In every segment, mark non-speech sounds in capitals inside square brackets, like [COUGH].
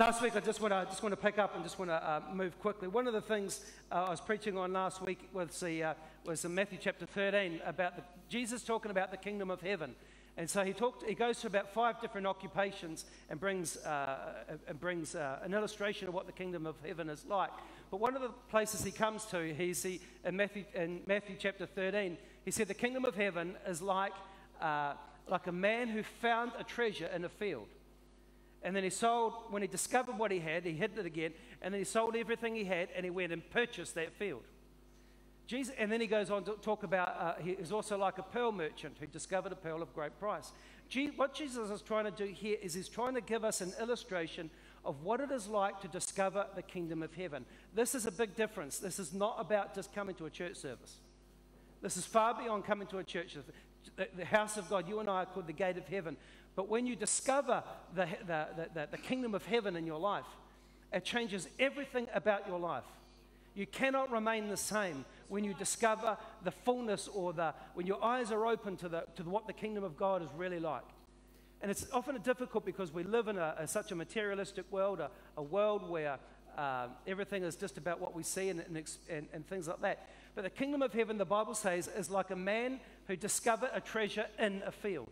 last week, I just want to just pick up and just want to uh, move quickly. One of the things uh, I was preaching on last week was the uh, was in Matthew chapter 13 about the, Jesus talking about the kingdom of heaven. And so he, talked, he goes to about five different occupations and brings, uh, and brings uh, an illustration of what the kingdom of heaven is like. But one of the places he comes to, he, in, Matthew, in Matthew chapter 13, he said, The kingdom of heaven is like, uh, like a man who found a treasure in a field. And then he sold, when he discovered what he had, he hid it again, and then he sold everything he had and he went and purchased that field. Jesus, and then he goes on to talk about uh, he is also like a pearl merchant who discovered a pearl of great price. What Jesus is trying to do here is he's trying to give us an illustration of what it is like to discover the kingdom of heaven. This is a big difference. This is not about just coming to a church service. This is far beyond coming to a church. The, the house of God, you and I are called the gate of heaven. But when you discover the, the, the, the kingdom of heaven in your life, it changes everything about your life. You cannot remain the same when you discover the fullness or the, when your eyes are open to, the, to what the kingdom of God is really like. And it's often difficult because we live in a, a, such a materialistic world, a, a world where uh, everything is just about what we see and, and, and, and things like that. But the kingdom of heaven, the Bible says, is like a man who discovered a treasure in a field.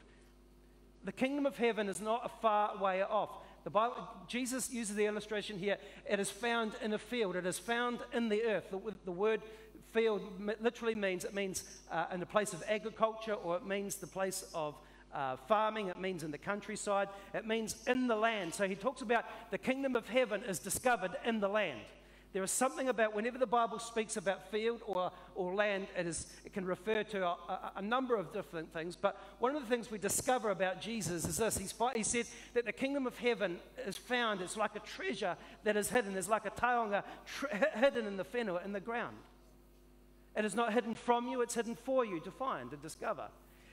The kingdom of heaven is not a far way off. The Bible, Jesus uses the illustration here. It is found in a field. It is found in the earth. The, the word field literally means it means uh, in the place of agriculture or it means the place of uh, farming. It means in the countryside. It means in the land. So he talks about the kingdom of heaven is discovered in the land. There is something about whenever the Bible speaks about field or, or land, it, is, it can refer to a, a, a, number of different things. But one of the things we discover about Jesus is this He's, he said that the kingdom of heaven is found, it's like a treasure that is hidden. It's like a taonga hidden in the whenua, in the ground. It is not hidden from you, it's hidden for you to find, to discover.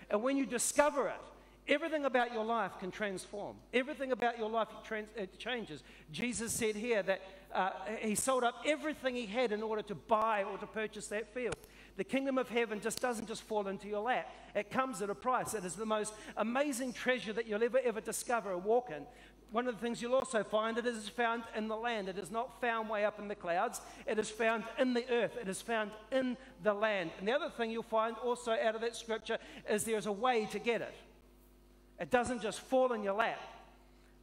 And when you discover it, Everything about your life can transform. Everything about your life trans- it changes. Jesus said here that uh, he sold up everything he had in order to buy or to purchase that field. The kingdom of heaven just doesn't just fall into your lap. It comes at a price. It is the most amazing treasure that you'll ever, ever discover or walk in. One of the things you'll also find, it is found in the land. It is not found way up in the clouds. It is found in the earth. It is found in the land. And the other thing you'll find also out of that scripture is there's a way to get it. It doesn't just fall in your lap.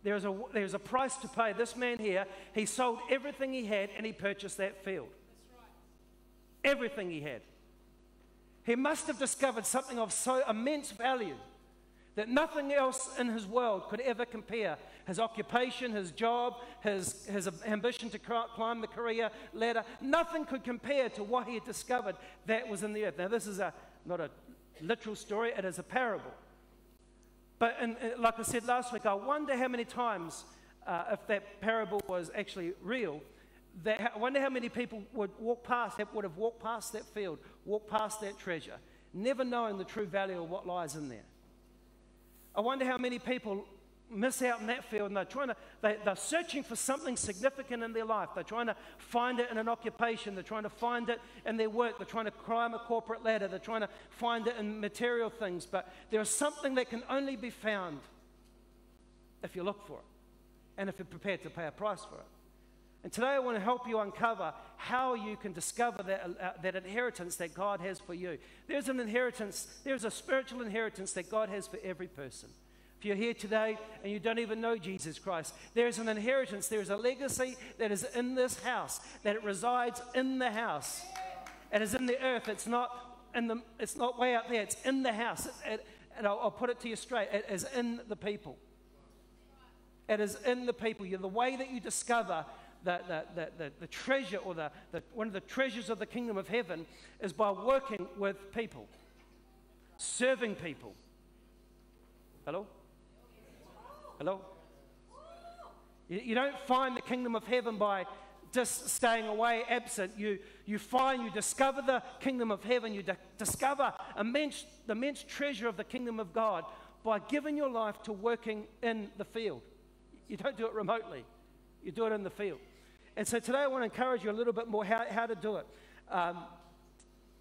There's a, there's a price to pay. This man here, he sold everything he had and he purchased that field. Right. Everything he had. He must have discovered something of so immense value that nothing else in his world could ever compare. His occupation, his job, his, his ambition to climb the career ladder, nothing could compare to what he had discovered that was in the earth. Now, this is a, not a literal story, it is a parable. But in, like I said last week, I wonder how many times, uh, if that parable was actually real, that, I wonder how many people would walk past, would have walked past that field, walked past that treasure, never knowing the true value of what lies in there. I wonder how many people miss out in that field. And they're trying to they, they're searching for something significant in their life. They're trying to find it in an occupation. They're trying to find it in their work. They're trying to climb a corporate ladder. They're trying to find it in material things. But there is something that can only be found if you look for it and if you're prepared to pay a price for it. And today I want to help you uncover how you can discover that, uh, that inheritance that God has for you. There's an inheritance, there's a spiritual inheritance that God has for every person. If you're here today and you don't even know Jesus Christ, there is an inheritance, there is a legacy that is in this house, that it resides in the house. It is in the earth. It's not, in the, it's not way out there. It's in the house. It, and I'll, I'll put it to you straight. It is in the people. It is in the people. You're the way that you discover the, the, the, the treasure or the, the, one of the treasures of the kingdom of heaven is by working with people, serving people. Hello? Hello? You, don't find the kingdom of heaven by just staying away, absent. You, you find, you discover the kingdom of heaven, you discover immense, the immense treasure of the kingdom of God by giving your life to working in the field. You don't do it remotely, you do it in the field. And so today I want to encourage you a little bit more how, how to do it. Um,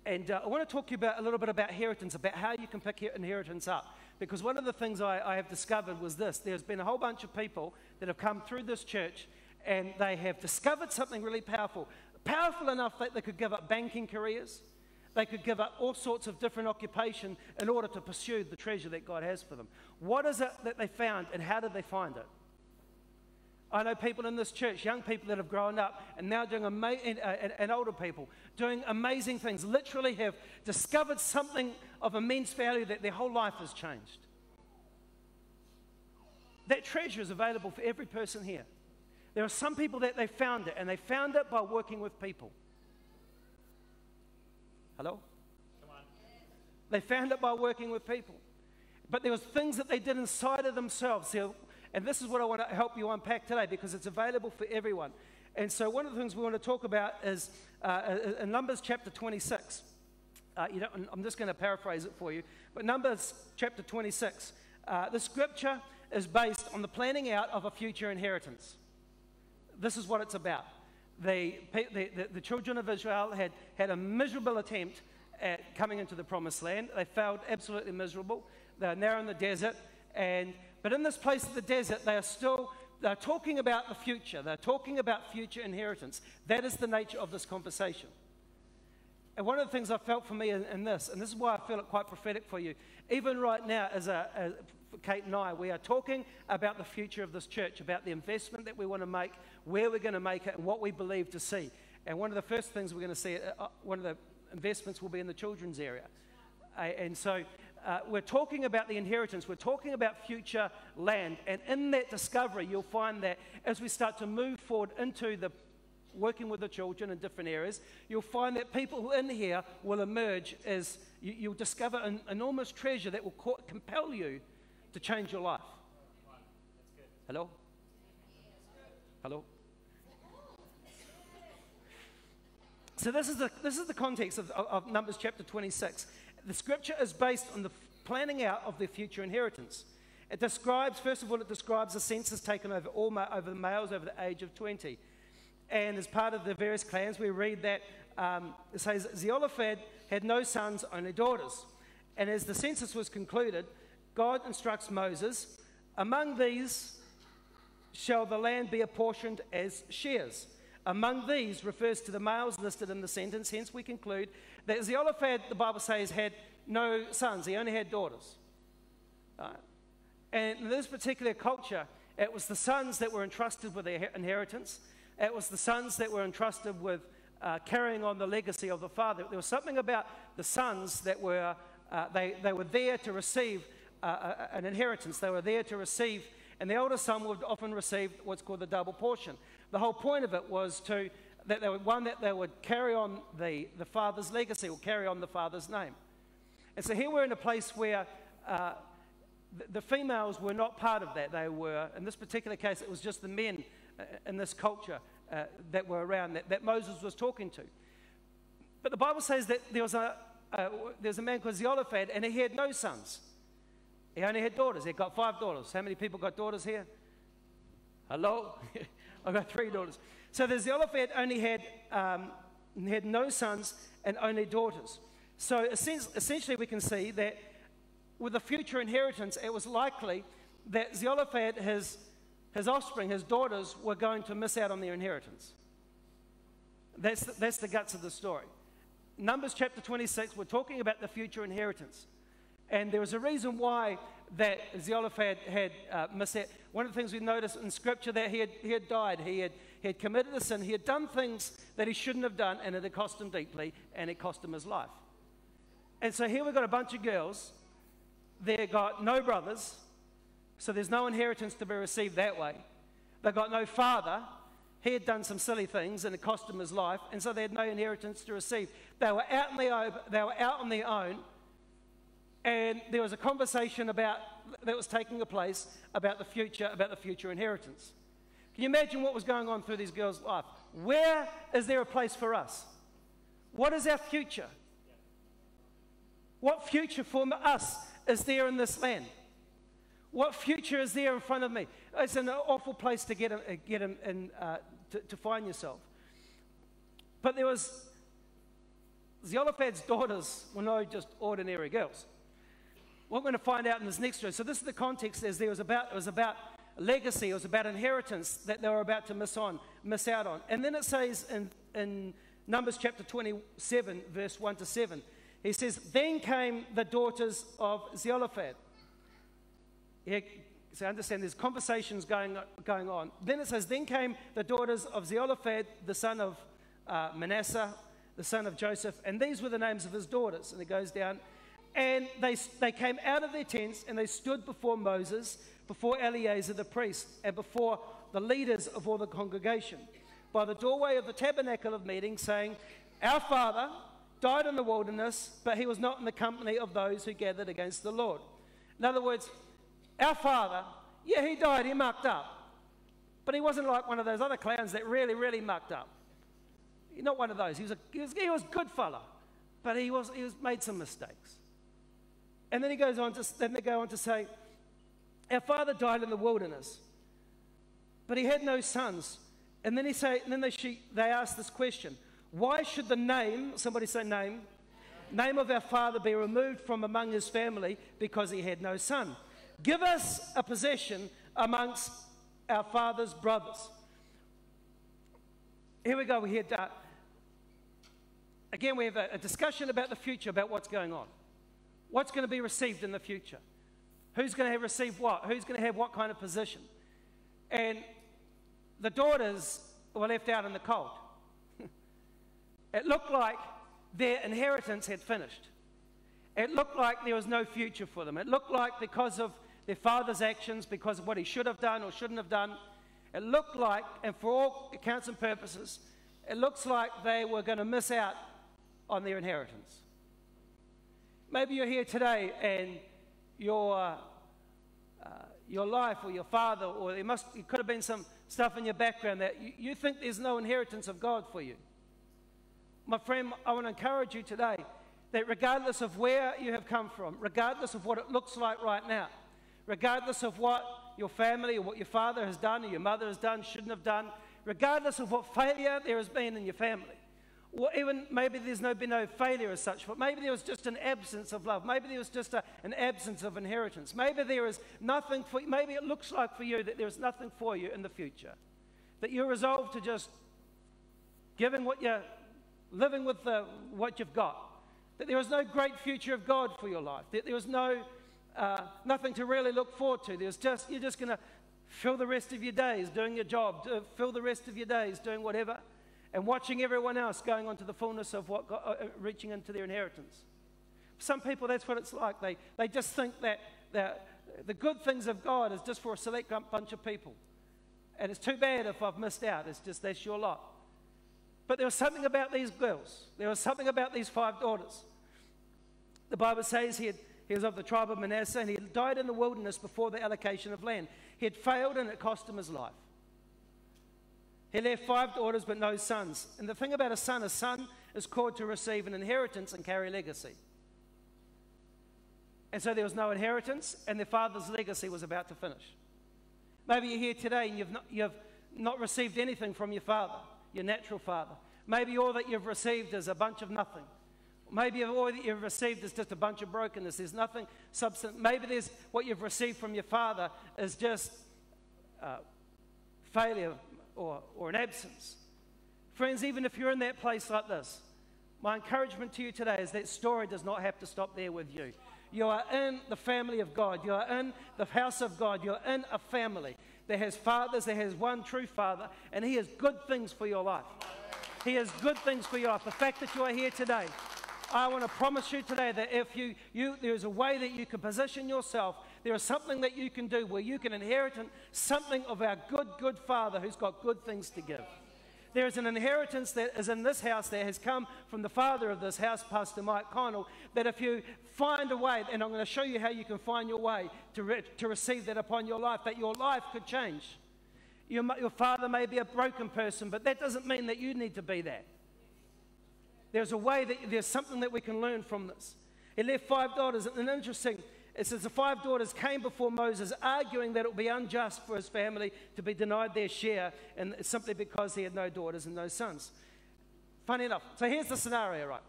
and uh, I want to talk to you about a little bit about inheritance, about how you can pick inheritance up. Because one of the things I, I have discovered was this there's been a whole bunch of people that have come through this church and they have discovered something really powerful. Powerful enough that they could give up banking careers, they could give up all sorts of different occupation in order to pursue the treasure that God has for them. What is it that they found, and how did they find it? I know people in this church, young people that have grown up and now doing amazing, uh, and, and older people doing amazing things, literally have discovered something of immense value that their whole life has changed. That treasure is available for every person here. There are some people that they found it, and they found it by working with people. Hello? Come on. They found it by working with people. But there was things that they did inside of themselves. And this is what I want to help you unpack today because it's available for everyone. And so, one of the things we want to talk about is uh in Numbers chapter 26. Uh, I'm just going to paraphrase it for you. But Numbers chapter 26, uh, the scripture is based on the planning out of a future inheritance. This is what it's about. The, the, the, the children of Israel had, had a miserable attempt at coming into the promised land. They failed absolutely miserable. They're now in the desert. And but in this place of the desert, they are still they're talking about the future. They're talking about future inheritance. That is the nature of this conversation. And one of the things I felt for me in, in this, and this is why I feel it quite prophetic for you, even right now, as, a, Kate and I, we are talking about the future of this church, about the investment that we want to make, where we're going to make it, and what we believe to see. And one of the first things we're going to see, uh, uh one of the investments will be in the children's area. Uh, and so uh, we're talking about the inheritance, we're talking about future land. And in that discovery, you'll find that as we start to move forward into the working with the children in different areas, you'll find that people in here will emerge as you, will discover an enormous treasure that will co- compel you to change your life. Hello? Hello? So, this is the, this is the context of, of, Numbers chapter 26. The scripture is based on the planning out of their future inheritance. It describes, first of all, it describes the census taken over all ma- over the males over the age of 20. And as part of the various clans, we read that um, it says Zelophehad had no sons, only daughters. And as the census was concluded, God instructs Moses, Among these shall the land be apportioned as shares. Among these refers to the males listed in the sentence, hence we conclude that Zelophehad, the Bible says, had no sons, he only had daughters. Right. and in this particular culture, it was the sons that were entrusted with their inheritance, it was the sons that were entrusted with uh, carrying on the legacy of the father. There was something about the sons that were, uh, they, they were there to receive uh, uh, an inheritance, they were there to receive, and the older son would often receive what's called the double portion. The whole point of it was to that they would, one, that they would carry on the, the father's legacy or carry on the father's name. And so here we're in a place where uh, the, the, females were not part of that. They were, in this particular case, it was just the men uh, in this culture uh, that were around that, that Moses was talking to. But the Bible says that there was a, uh, there's a man called Zelophehad, and he had no sons. He only had daughters. He got five daughters. How many people got daughters here? Hello? [LAUGHS] I've got three daughters. So the Zelophehad only had, um, had no sons and only daughters. So essentially, we can see that with the future inheritance, it was likely that Zelophehad, his, his offspring, his daughters, were going to miss out on their inheritance. That's the, that's the guts of the story. Numbers chapter 26, we're talking about the future inheritance. And there was a reason why that Zelophehad had uh, missed out. One of the things we notice in Scripture that he had, he had died, he had, he had committed a sin, he had done things that he shouldn't have done, and it had cost him deeply, and it cost him his life. And so here we've got a bunch of girls. They've got no brothers, so there's no inheritance to be received that way. They've got no father. He had done some silly things and it cost him his life, and so they had no inheritance to receive. They were out, the, they were out on their own, and there was a conversation about that was taking place about the future, about the future inheritance. Can you imagine what was going on through these girls' life? Where is there a place for us? What is our future? What future for us is there in this land? What future is there in front of me? It's an awful place to get, get in, uh, to, to find yourself. But there was Zelophehad's daughters were no just ordinary girls what we're going to find out in this next verse. So this is the context. As there was about it was about legacy, it was about inheritance that they were about to miss, on, miss out on. And then it says in, in Numbers chapter 27, verse 1 to 7, he says, Then came the daughters of Zelophehad. Here, so understand there's conversations going, going on. Then it says, Then came the daughters of Zelophehad, the son of uh, Manasseh, the son of Joseph, and these were the names of his daughters. And it goes down. And they, they came out of their tents and they stood before Moses, before Eleazar the priest, and before the leaders of all the congregation, by the doorway of the tabernacle of meeting, saying, Our father died in the wilderness, but he was not in the company of those who gathered against the Lord. In other words, our father, yeah, he died, he mucked up. But he wasn't like one of those other clowns that really, really mucked up. Not one of those. He was a, he was, he was good fella, but he, was, he was made some mistakes. And then he goes on to, then they go on to say, Our father died in the wilderness, but he had no sons. And then, he say, and then they, she, they ask this question Why should the name, somebody say name, name of our father be removed from among his family because he had no son? Give us a possession amongst our father's brothers. Here we go. We hear that. Again, we have a, a discussion about the future, about what's going on. What's going to be received in the future? Who's going to have received what? Who's going to have what kind of position? And the daughters were left out in the cold. [LAUGHS] it looked like their inheritance had finished. It looked like there was no future for them. It looked like because of their father's actions, because of what he should have done or shouldn't have done, it looked like, and for all accounts and purposes, it looks like they were going to miss out on their inheritance. Maybe you're here today and your, uh, your life or your father, or there must, it could have been some stuff in your background that you, you think there's no inheritance of God for you. My friend, I want to encourage you today that regardless of where you have come from, regardless of what it looks like right now, regardless of what your family or what your father has done or your mother has done, shouldn't have done, regardless of what failure there has been in your family, or even maybe there's no, been no failure as such, but maybe there was just an absence of love. Maybe there was just a, an absence of inheritance. Maybe there is nothing for you. Maybe it looks like for you that there is nothing for you in the future. That you're resolved to just giving what you're living with the, what you've got. That there is no great future of God for your life. That there is no uh, nothing to really look forward to. There's just you're just going to fill the rest of your days doing your job, fill the rest of your days doing whatever and watching everyone else going on to the fullness of what God, uh, uh, reaching into their inheritance. For some people, that's what it's like. They, they just think that the, the good things of God is just for a select bunch of people. And it's too bad if I've missed out. It's just that's your lot. But there was something about these girls. There was something about these five daughters. The Bible says he, had, he was of the tribe of Manasseh and he died in the wilderness before the allocation of land. He had failed and it cost him his life. He left five daughters but no sons. And the thing about a son, a son is called to receive an inheritance and carry legacy. And so there was no inheritance, and their father's legacy was about to finish. Maybe you're here today and you've not, you've not received anything from your father, your natural father. Maybe all that you've received is a bunch of nothing. Maybe all that you've received is just a bunch of brokenness. There's nothing substance. Maybe there's what you've received from your father is just uh, failure, or, or an absence. Friends, even if you're in that place like this, my encouragement to you today is that story does not have to stop there with you. You are in the family of God. You are in the house of God. You're in a family that has fathers, that has one true father, and He has good things for your life. He has good things for your life. The fact that you are here today, I want to promise you today that if you, you there's a way that you can position yourself there is something that you can do where you can inherit something of our good, good Father who's got good things to give. There is an inheritance that is in this house that has come from the father of this house, Pastor Mike Connell, that if you find a way, and I'm going to show you how you can find your way to, re- to receive that upon your life, that your life could change. Your, your father may be a broken person, but that doesn't mean that you need to be that. There's a way that there's something that we can learn from this. He left five daughters, and interesting, it says the five daughters came before Moses, arguing that it would be unjust for his family to be denied their share, and simply because he had no daughters and no sons. Funny enough. So here's the scenario, right?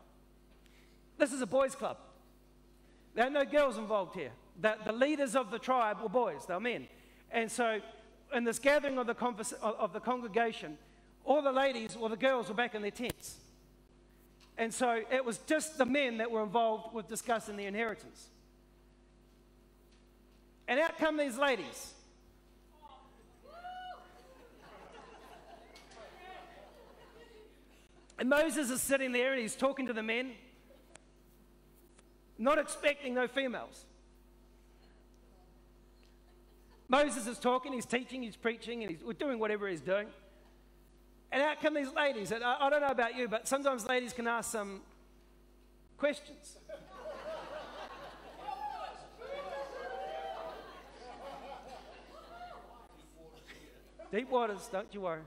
This is a boys' club. There are no girls involved here. The, the leaders of the tribe were boys, they were men. And so, in this gathering of the, of the congregation, all the ladies or the girls were back in their tents. And so it was just the men that were involved with discussing the inheritance. And out come these ladies. And Moses is sitting there and he's talking to the men, not expecting no females. Moses is talking, he's teaching, he's preaching, and he's doing whatever he's doing. And out come these ladies. And I, I don't know about you, but sometimes ladies can ask some questions. Deep waters, don't you worry.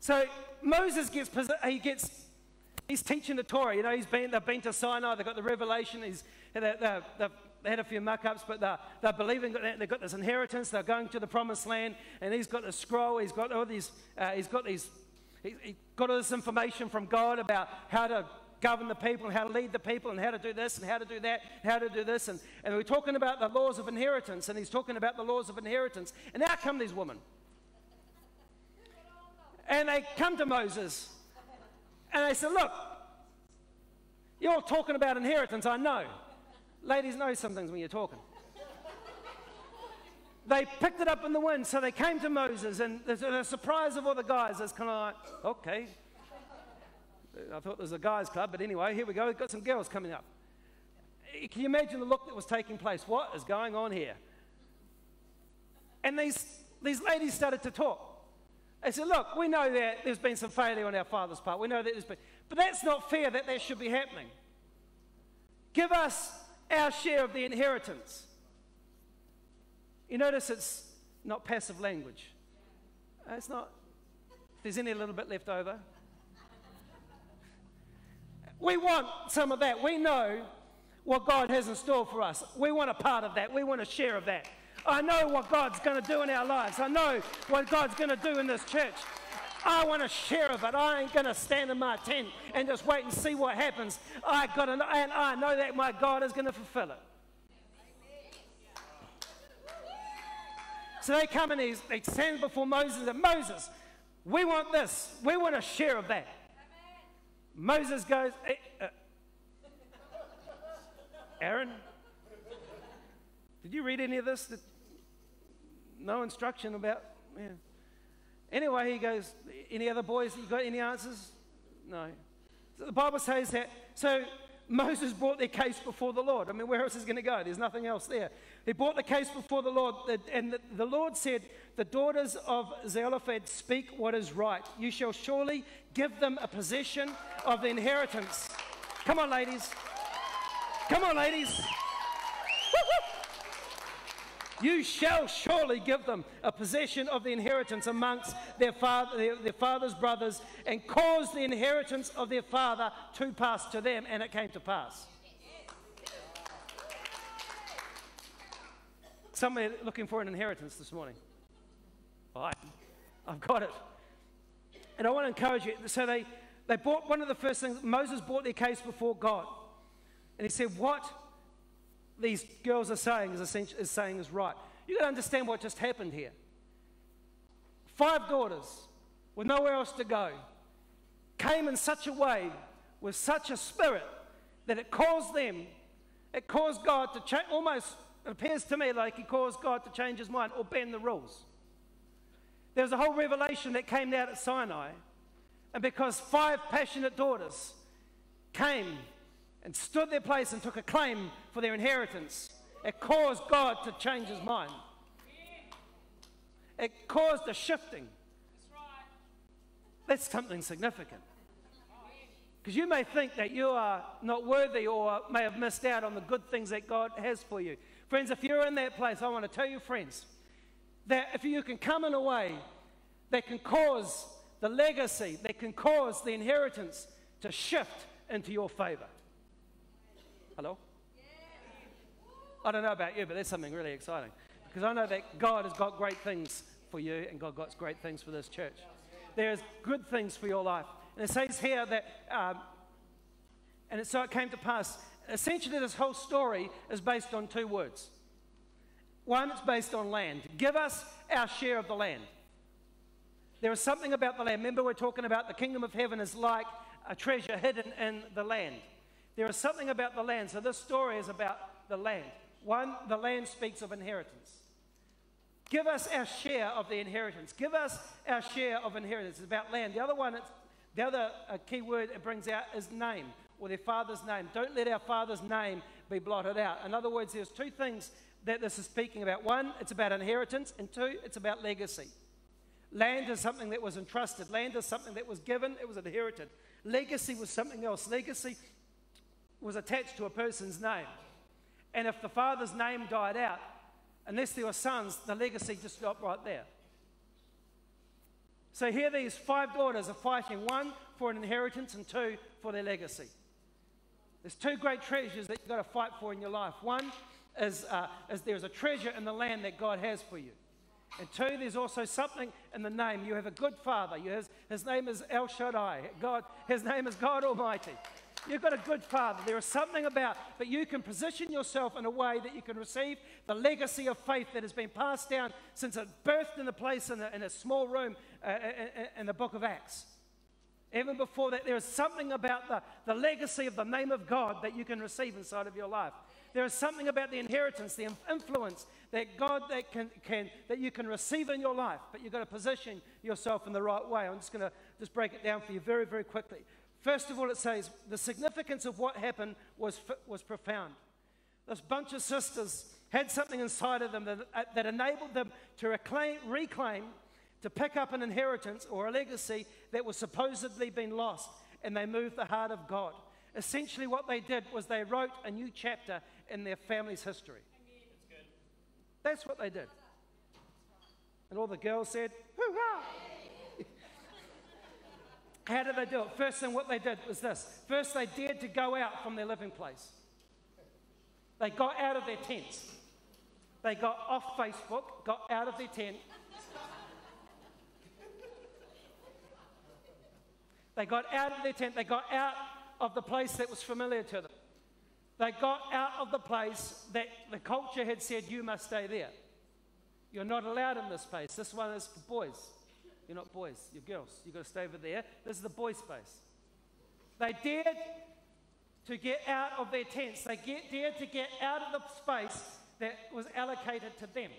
So Moses gets, he gets, he's teaching the Torah. You know, he's been, they've been to Sinai, they've got the revelation, he's, they, they, had a few muck ups, but they're, they're believing that they've got this inheritance, they're going to the promised land, and he's got the scroll, he's got all these, uh, he's got these, he, he got all this information from God about how to govern the people and how to lead the people and how to do this and how to do that, how to do this. And, and we're talking about the laws of inheritance, and he's talking about the laws of inheritance. And out come these women. And they come to Moses and they said, Look, you're talking about inheritance, I know. Ladies know some things when you're talking. they picked it up in the wind, so they came to Moses, and the, surprise of all the guys is kind of like, okay. I thought there was a guys' club, but anyway, here we go. We've got some girls coming up. Eh, can you imagine the look that was taking place? What is going on here? And these, these ladies started to talk. They said, Look, we know that there's been some failure on our father's part. We know that there's been, but that's not fair that that should be happening. Give us our share of the inheritance. You notice it's not passive language. Uh, it's not, if there's any little bit left over. We want some of that. We know what God has in store for us. We want a part of that. We want a share of that. I know what God's going to do in our lives. I know what God's going to do in this church. I want a share of it. I ain't going to stand in my tent and just wait and see what happens. I got to, and I know that my God is going to fulfill it. So they come and they stand before Moses and Moses, we want this. We want a share of that. Moses goes, hey, uh, Aaron, did you read any of this? no instruction about. Yeah. Anyway, he goes, Any other boys? You got any answers? No. So the Bible says that. So Moses brought their case before the Lord. I mean, where else is going to go? There's nothing else there. He brought the case before the Lord, and the Lord said, The daughters of Zelophehad speak what is right. You shall surely give them a possession of the inheritance. Come on, ladies. Come on, ladies. You shall surely give them a possession of the inheritance amongst their, father, their, their, father's brothers and cause the inheritance of their father to pass to them. And it came to pass. Somebody looking for an inheritance this morning. Right, I've got it. And I want to encourage you. So they, they bought one of the first things, Moses brought their case before God. And he said, What these girls are saying is, is saying is right. You've got to understand what just happened here. Five daughters with nowhere else to go came in such a way with such a spirit that it caused them, it caused God to change, almost, it appears to me like He caused God to change His mind or bend the rules. There was a whole revelation that came out at Sinai, and because five passionate daughters came and stood their place and took a claim for their inheritance, it caused God to change his mind. It caused a shifting. That's something significant. Because you may think that you are not worthy or may have missed out on the good things that God has for you. Friends, if you're in that place, I want to tell you, friends, that if you can come in a way that can cause the legacy, that can cause the inheritance to shift into your favor. Hello? I don't know about you, but that's something really exciting. Because I know that God has got great things for you and God got great things for this church. There's good things for your life. And it says here that, um, and it, so it came to pass. Essentially, this whole story is based on two words. One, it's based on land. Give us our share of the land. There is something about the land. Remember, we're talking about the kingdom of heaven is like a treasure hidden in the land. There is something about the land. So, this story is about the land. One, the land speaks of inheritance. Give us our share of the inheritance. Give us our share of inheritance. It's about land. The other one, the other uh, key word it brings out is name or their father's name. Don't let our father's name be blotted out. In other words, there's two things that this is speaking about. One, it's about inheritance, and two, it's about legacy. Land is something that was entrusted, land is something that was given, it was inherited. Legacy was something else. Legacy was attached to a person's name. And if the father's name died out, unless there were sons, the legacy just stopped right there. So here these five daughters are fighting one for an inheritance and two for their legacy. There's two great treasures that you've got to fight for in your life. One is, uh, is there's a treasure in the land that God has for you. And two, there's also something in the name. You have a good father. His, his name is El Shaddai. God, his name is God Almighty. You've got a good father. There is something about, but you can position yourself in a way that you can receive the legacy of faith that has been passed down since it birthed in a place in a, in a small room uh, in, uh, uh, in the book of Acts. Even before that, there is something about the, the legacy of the name of God that you can receive inside of your life. There is something about the inheritance, the influence that God that can, can that you can receive in your life, but you've got to position yourself in the right way. I'm just going to just break it down for you very, very quickly. First of all, it says the significance of what happened was, was profound. This bunch of sisters had something inside of them that, uh, that enabled them to reclaim, reclaim, to pick up an inheritance or a legacy that was supposedly been lost, and they moved the heart of God. Essentially, what they did was they wrote a new chapter in their family's history. That's what they did. And all the girls said, hoorah! How did they do it? First thing, what they did was this. First, they dared to go out from their living place. They got out of their tents. They got off Facebook, got out of their tent. They got out of their tent. They got out of the place that was familiar to them. They got out of the place that the culture had said, you must stay there. You're not allowed in this place. This one is for boys. You're not boys, you're girls. You've got to stay over there. This is the boy space. They dared to get out of their tents. They get, dared to get out of the space that was allocated to them.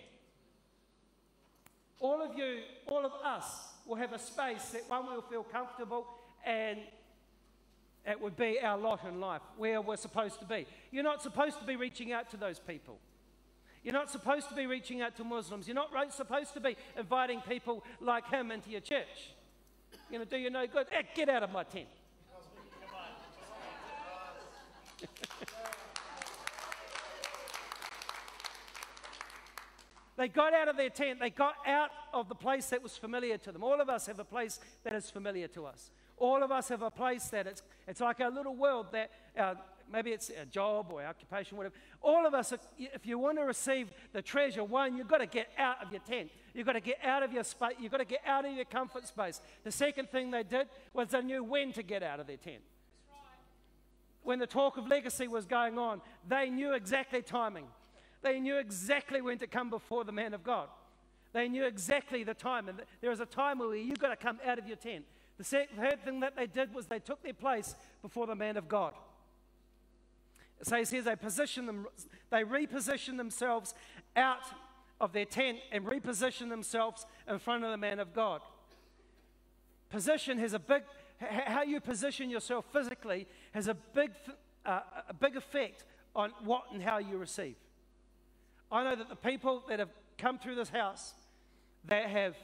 All of you, all of us, will have a space that one will feel comfortable and it would be our lot in life, where we're supposed to be. You're not supposed to be reaching out to those people. You're not supposed to be reaching out to Muslims. You're not supposed to be inviting people like him into your church. You're going to do you no good. Eh, get out of my tent. [LAUGHS] They got out of their tent. They got out of the place that was familiar to them. All of us have a place that is familiar to us. All of us have a place that it's, it's like our little world that uh, maybe it's a job or occupation, whatever. All of us, if you want to receive the treasure, one, you've got to get out of your tent. You've got to get out of your space. You've got to get out of your comfort space. The second thing they did was they knew when to get out of their tent. When the talk of legacy was going on, they knew exactly timing. They knew exactly when to come before the man of God. They knew exactly the time. And there is a time where you've got to come out of your tent. The third thing that they did was they took their place before the man of God. It says they position them, they reposition themselves out of their tent and reposition themselves in front of the man of God. Position has a big, how you position yourself physically has a big, uh, a big effect on what and how you receive. I know that the people that have come through this house that have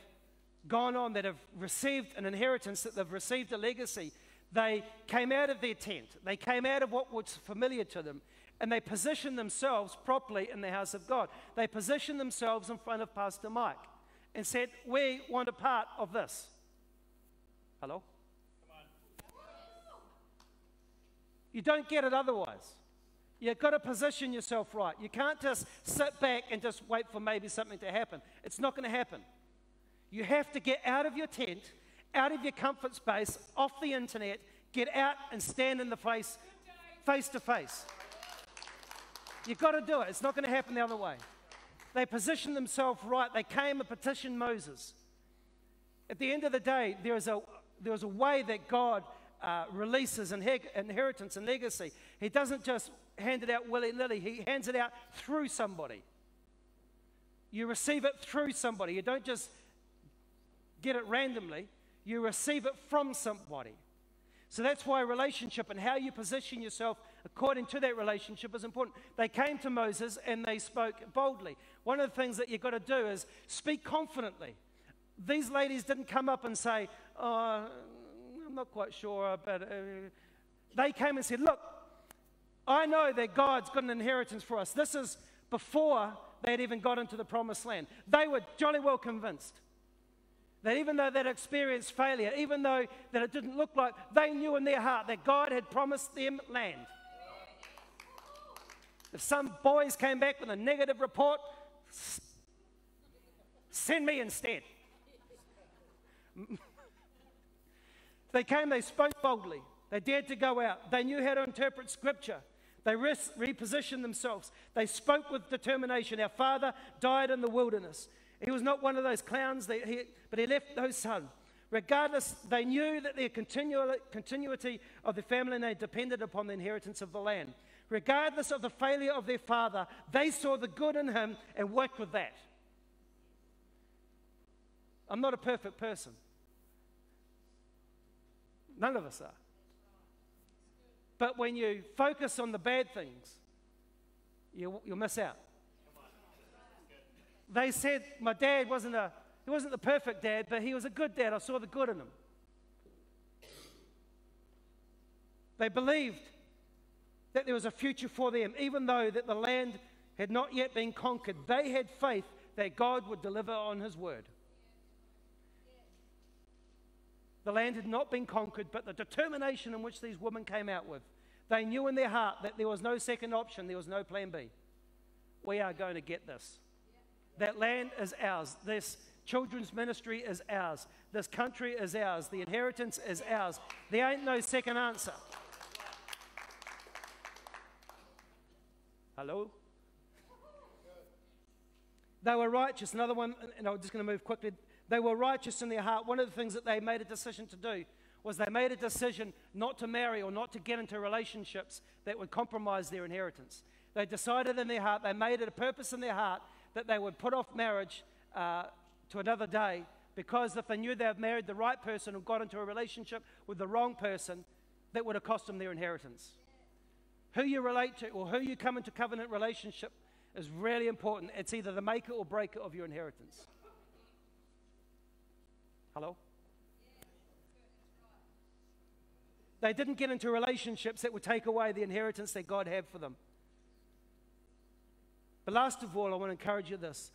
gone on, that have received an inheritance, that they've received a legacy, they came out of their tent. They came out of what was familiar to them. And they positioned themselves properly in the house of God. They positioned themselves in front of Pastor Mike and said, We want a part of this. Hello? You don't get it otherwise. You've got to position yourself right. You can't just sit back and just wait for maybe something to happen. It's not going to happen. You have to get out of your tent, out of your comfort space, off the internet, get out and stand in the face, face to face. You've got to do it. It's not going to happen the other way. They positioned themselves right. They came and petitioned Moses. At the end of the day, there is a, there is a way that God uh, releases inheritance and legacy. He doesn't just hand it out willy nilly, He hands it out through somebody. You receive it through somebody. You don't just get it randomly, you receive it from somebody. So that's why relationship and how you position yourself according to that relationship is important. They came to Moses and they spoke boldly. One of the things that you've got to do is speak confidently. These ladies didn't come up and say, oh, I'm not quite sure, but uh, they came and said, Look, I know that God's got an inheritance for us. This is before they had even got into the promised land. They were jolly well convinced that even though they'd experienced failure, even though that it didn't look like, they knew in their heart that God had promised them land. If some boys came back with a negative report, send me instead. [LAUGHS] they came, they spoke boldly, they dared to go out, they knew how to interpret scripture. They repositioned themselves. They spoke with determination. Our father died in the wilderness. He was not one of those clowns, that he, but he left no son. Regardless, they knew that their continuity of the family name depended upon the inheritance of the land. Regardless of the failure of their father, they saw the good in him and worked with that. I'm not a perfect person. None of us are. But when you focus on the bad things, you, you'll miss out. They said my dad wasn't a he wasn't the perfect dad, but he was a good dad. I saw the good in him. They believed that there was a future for them, even though that the land had not yet been conquered. They had faith that God would deliver on his word. The land had not been conquered, but the determination in which these women came out with, they knew in their heart that there was no second option, there was no plan B. We are going to get this. That land is ours. This children's ministry is ours. This country is ours. The inheritance is ours. There ain't no second answer. Hello? They were righteous. Another one, and I'm just going to move quickly. They were righteous in their heart. One of the things that they made a decision to do was they made a decision not to marry or not to get into relationships that would compromise their inheritance. They decided in their heart, they made it a purpose in their heart that they would put off marriage uh, to another day because if they knew they had married the right person or got into a relationship with the wrong person, that would have cost them their inheritance. Who you relate to or who you come into covenant relationship is really important. It's either the maker or breaker of your inheritance. Hello? They didn't get into relationships that would take away the inheritance that God had for them. But last of all, I want to encourage you this.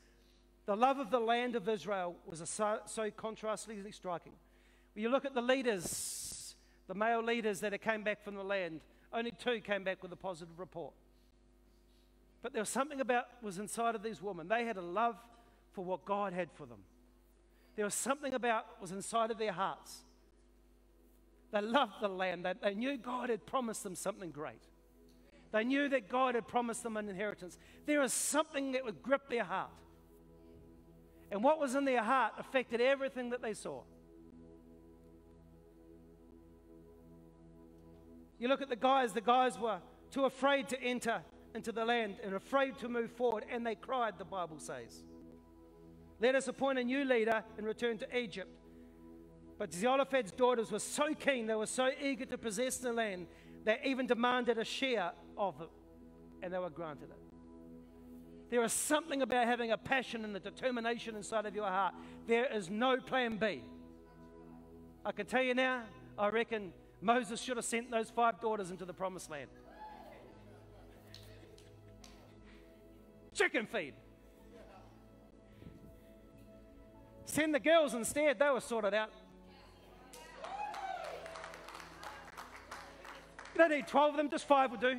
The love of the land of Israel was so, so contrastly striking. When you look at the leaders, the male leaders that came back from the land, only two came back with a positive report. But there was something about was inside of these women. They had a love for what God had for them. There was something about was inside of their hearts. They loved the land. They, they knew God had promised them something great. They knew that God had promised them an inheritance. There was something that would grip their heart. And what was in their heart affected everything that they saw. You look at the guys, the guys were too afraid to enter into the land and afraid to move forward, and they cried, the Bible says. Let us appoint a new leader and return to Egypt. But Zelophehad's daughters were so keen, they were so eager to possess the land, they even demanded a share of it, and they were granted it. There is something about having a passion and a determination inside of your heart. There is no plan B. I can tell you now, I reckon Moses should have sent those five daughters into the promised land. Chicken feed. Send the girls instead, they were sorted out. You don't need 12 of them, just five will do.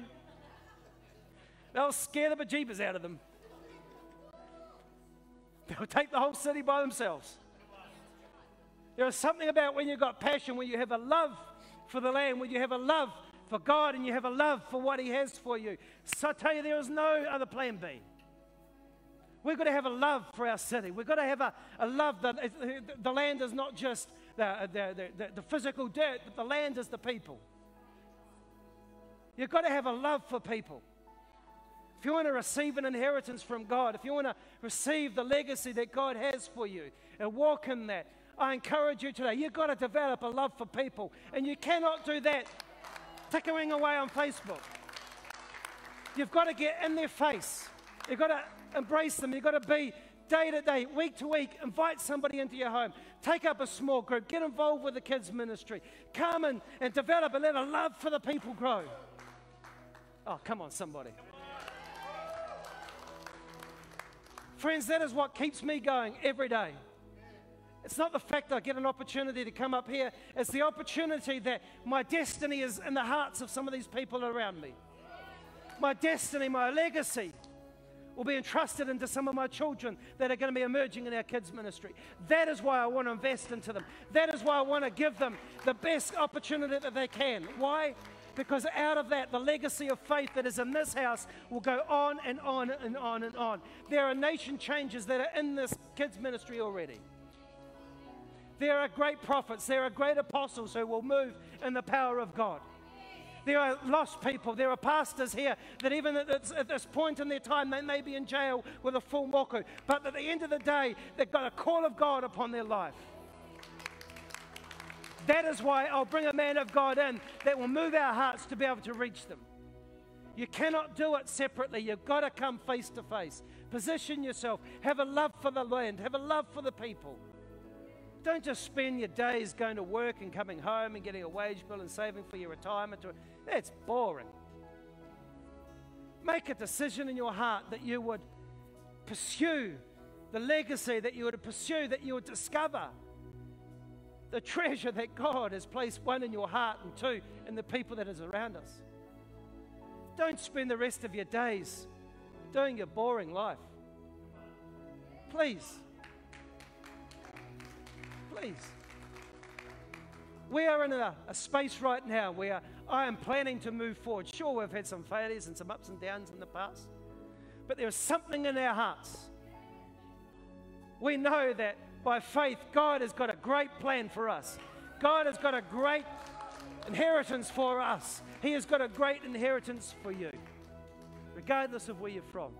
They'll scare the bejeebers out of them. [LAUGHS] They'll take the whole city by themselves. There is something about when you've got passion, when you have a love for the land, when you have a love for God and you have a love for what He has for you. So I tell you, there is no other plan B. We've got to have a love for our city. We've got to have a, a love that the land is not just the, the, the, the physical dirt, but the land is the people. You've got to have a love for people. If you want to receive an inheritance from God, if you want to receive the legacy that God has for you and walk in that, I encourage you today, you've got to develop a love for people. And you cannot do that tickering away on Facebook. You've got to get in their face. You've got to embrace them. You've got to be day to day, week to week, invite somebody into your home. Take up a small group. Get involved with the kids' ministry. Come and, and develop and let a love for the people grow. Oh, come on, somebody. Friends, that is what keeps me going every day. It's not the fact I get an opportunity to come up here, it's the opportunity that my destiny is in the hearts of some of these people around me. My destiny, my legacy will be entrusted into some of my children that are going to be emerging in our kids' ministry. That is why I want to invest into them. That is why I want to give them the best opportunity that they can. Why? Because out of that, the legacy of faith that is in this house will go on and on and on and on. There are nation changes that are in this kids' ministry already. There are great prophets, there are great apostles who will move in the power of God. There are lost people, there are pastors here that even at this, at this point in their time, they may be in jail with a full moko, but at the end of the day, they've got a call of God upon their life. That is why I'll bring a man of God in that will move our hearts to be able to reach them. You cannot do it separately. You've got to come face to face. Position yourself. Have a love for the land. Have a love for the people. Don't just spend your days going to work and coming home and getting a wage bill and saving for your retirement. That's boring. Make a decision in your heart that you would pursue the legacy, that you would pursue, that you would discover the treasure that God has placed one in your heart and two in the people that is around us. Don't spend the rest of your days doing your boring life. Please. Please. We are in a, a, space right now where I am planning to move forward. Sure, we've had some failures and some ups and downs in the past, but there is something in our hearts. We know that by faith, God has got a great plan for us. God has got a great inheritance for us. He has got a great inheritance for you, regardless of where you're from.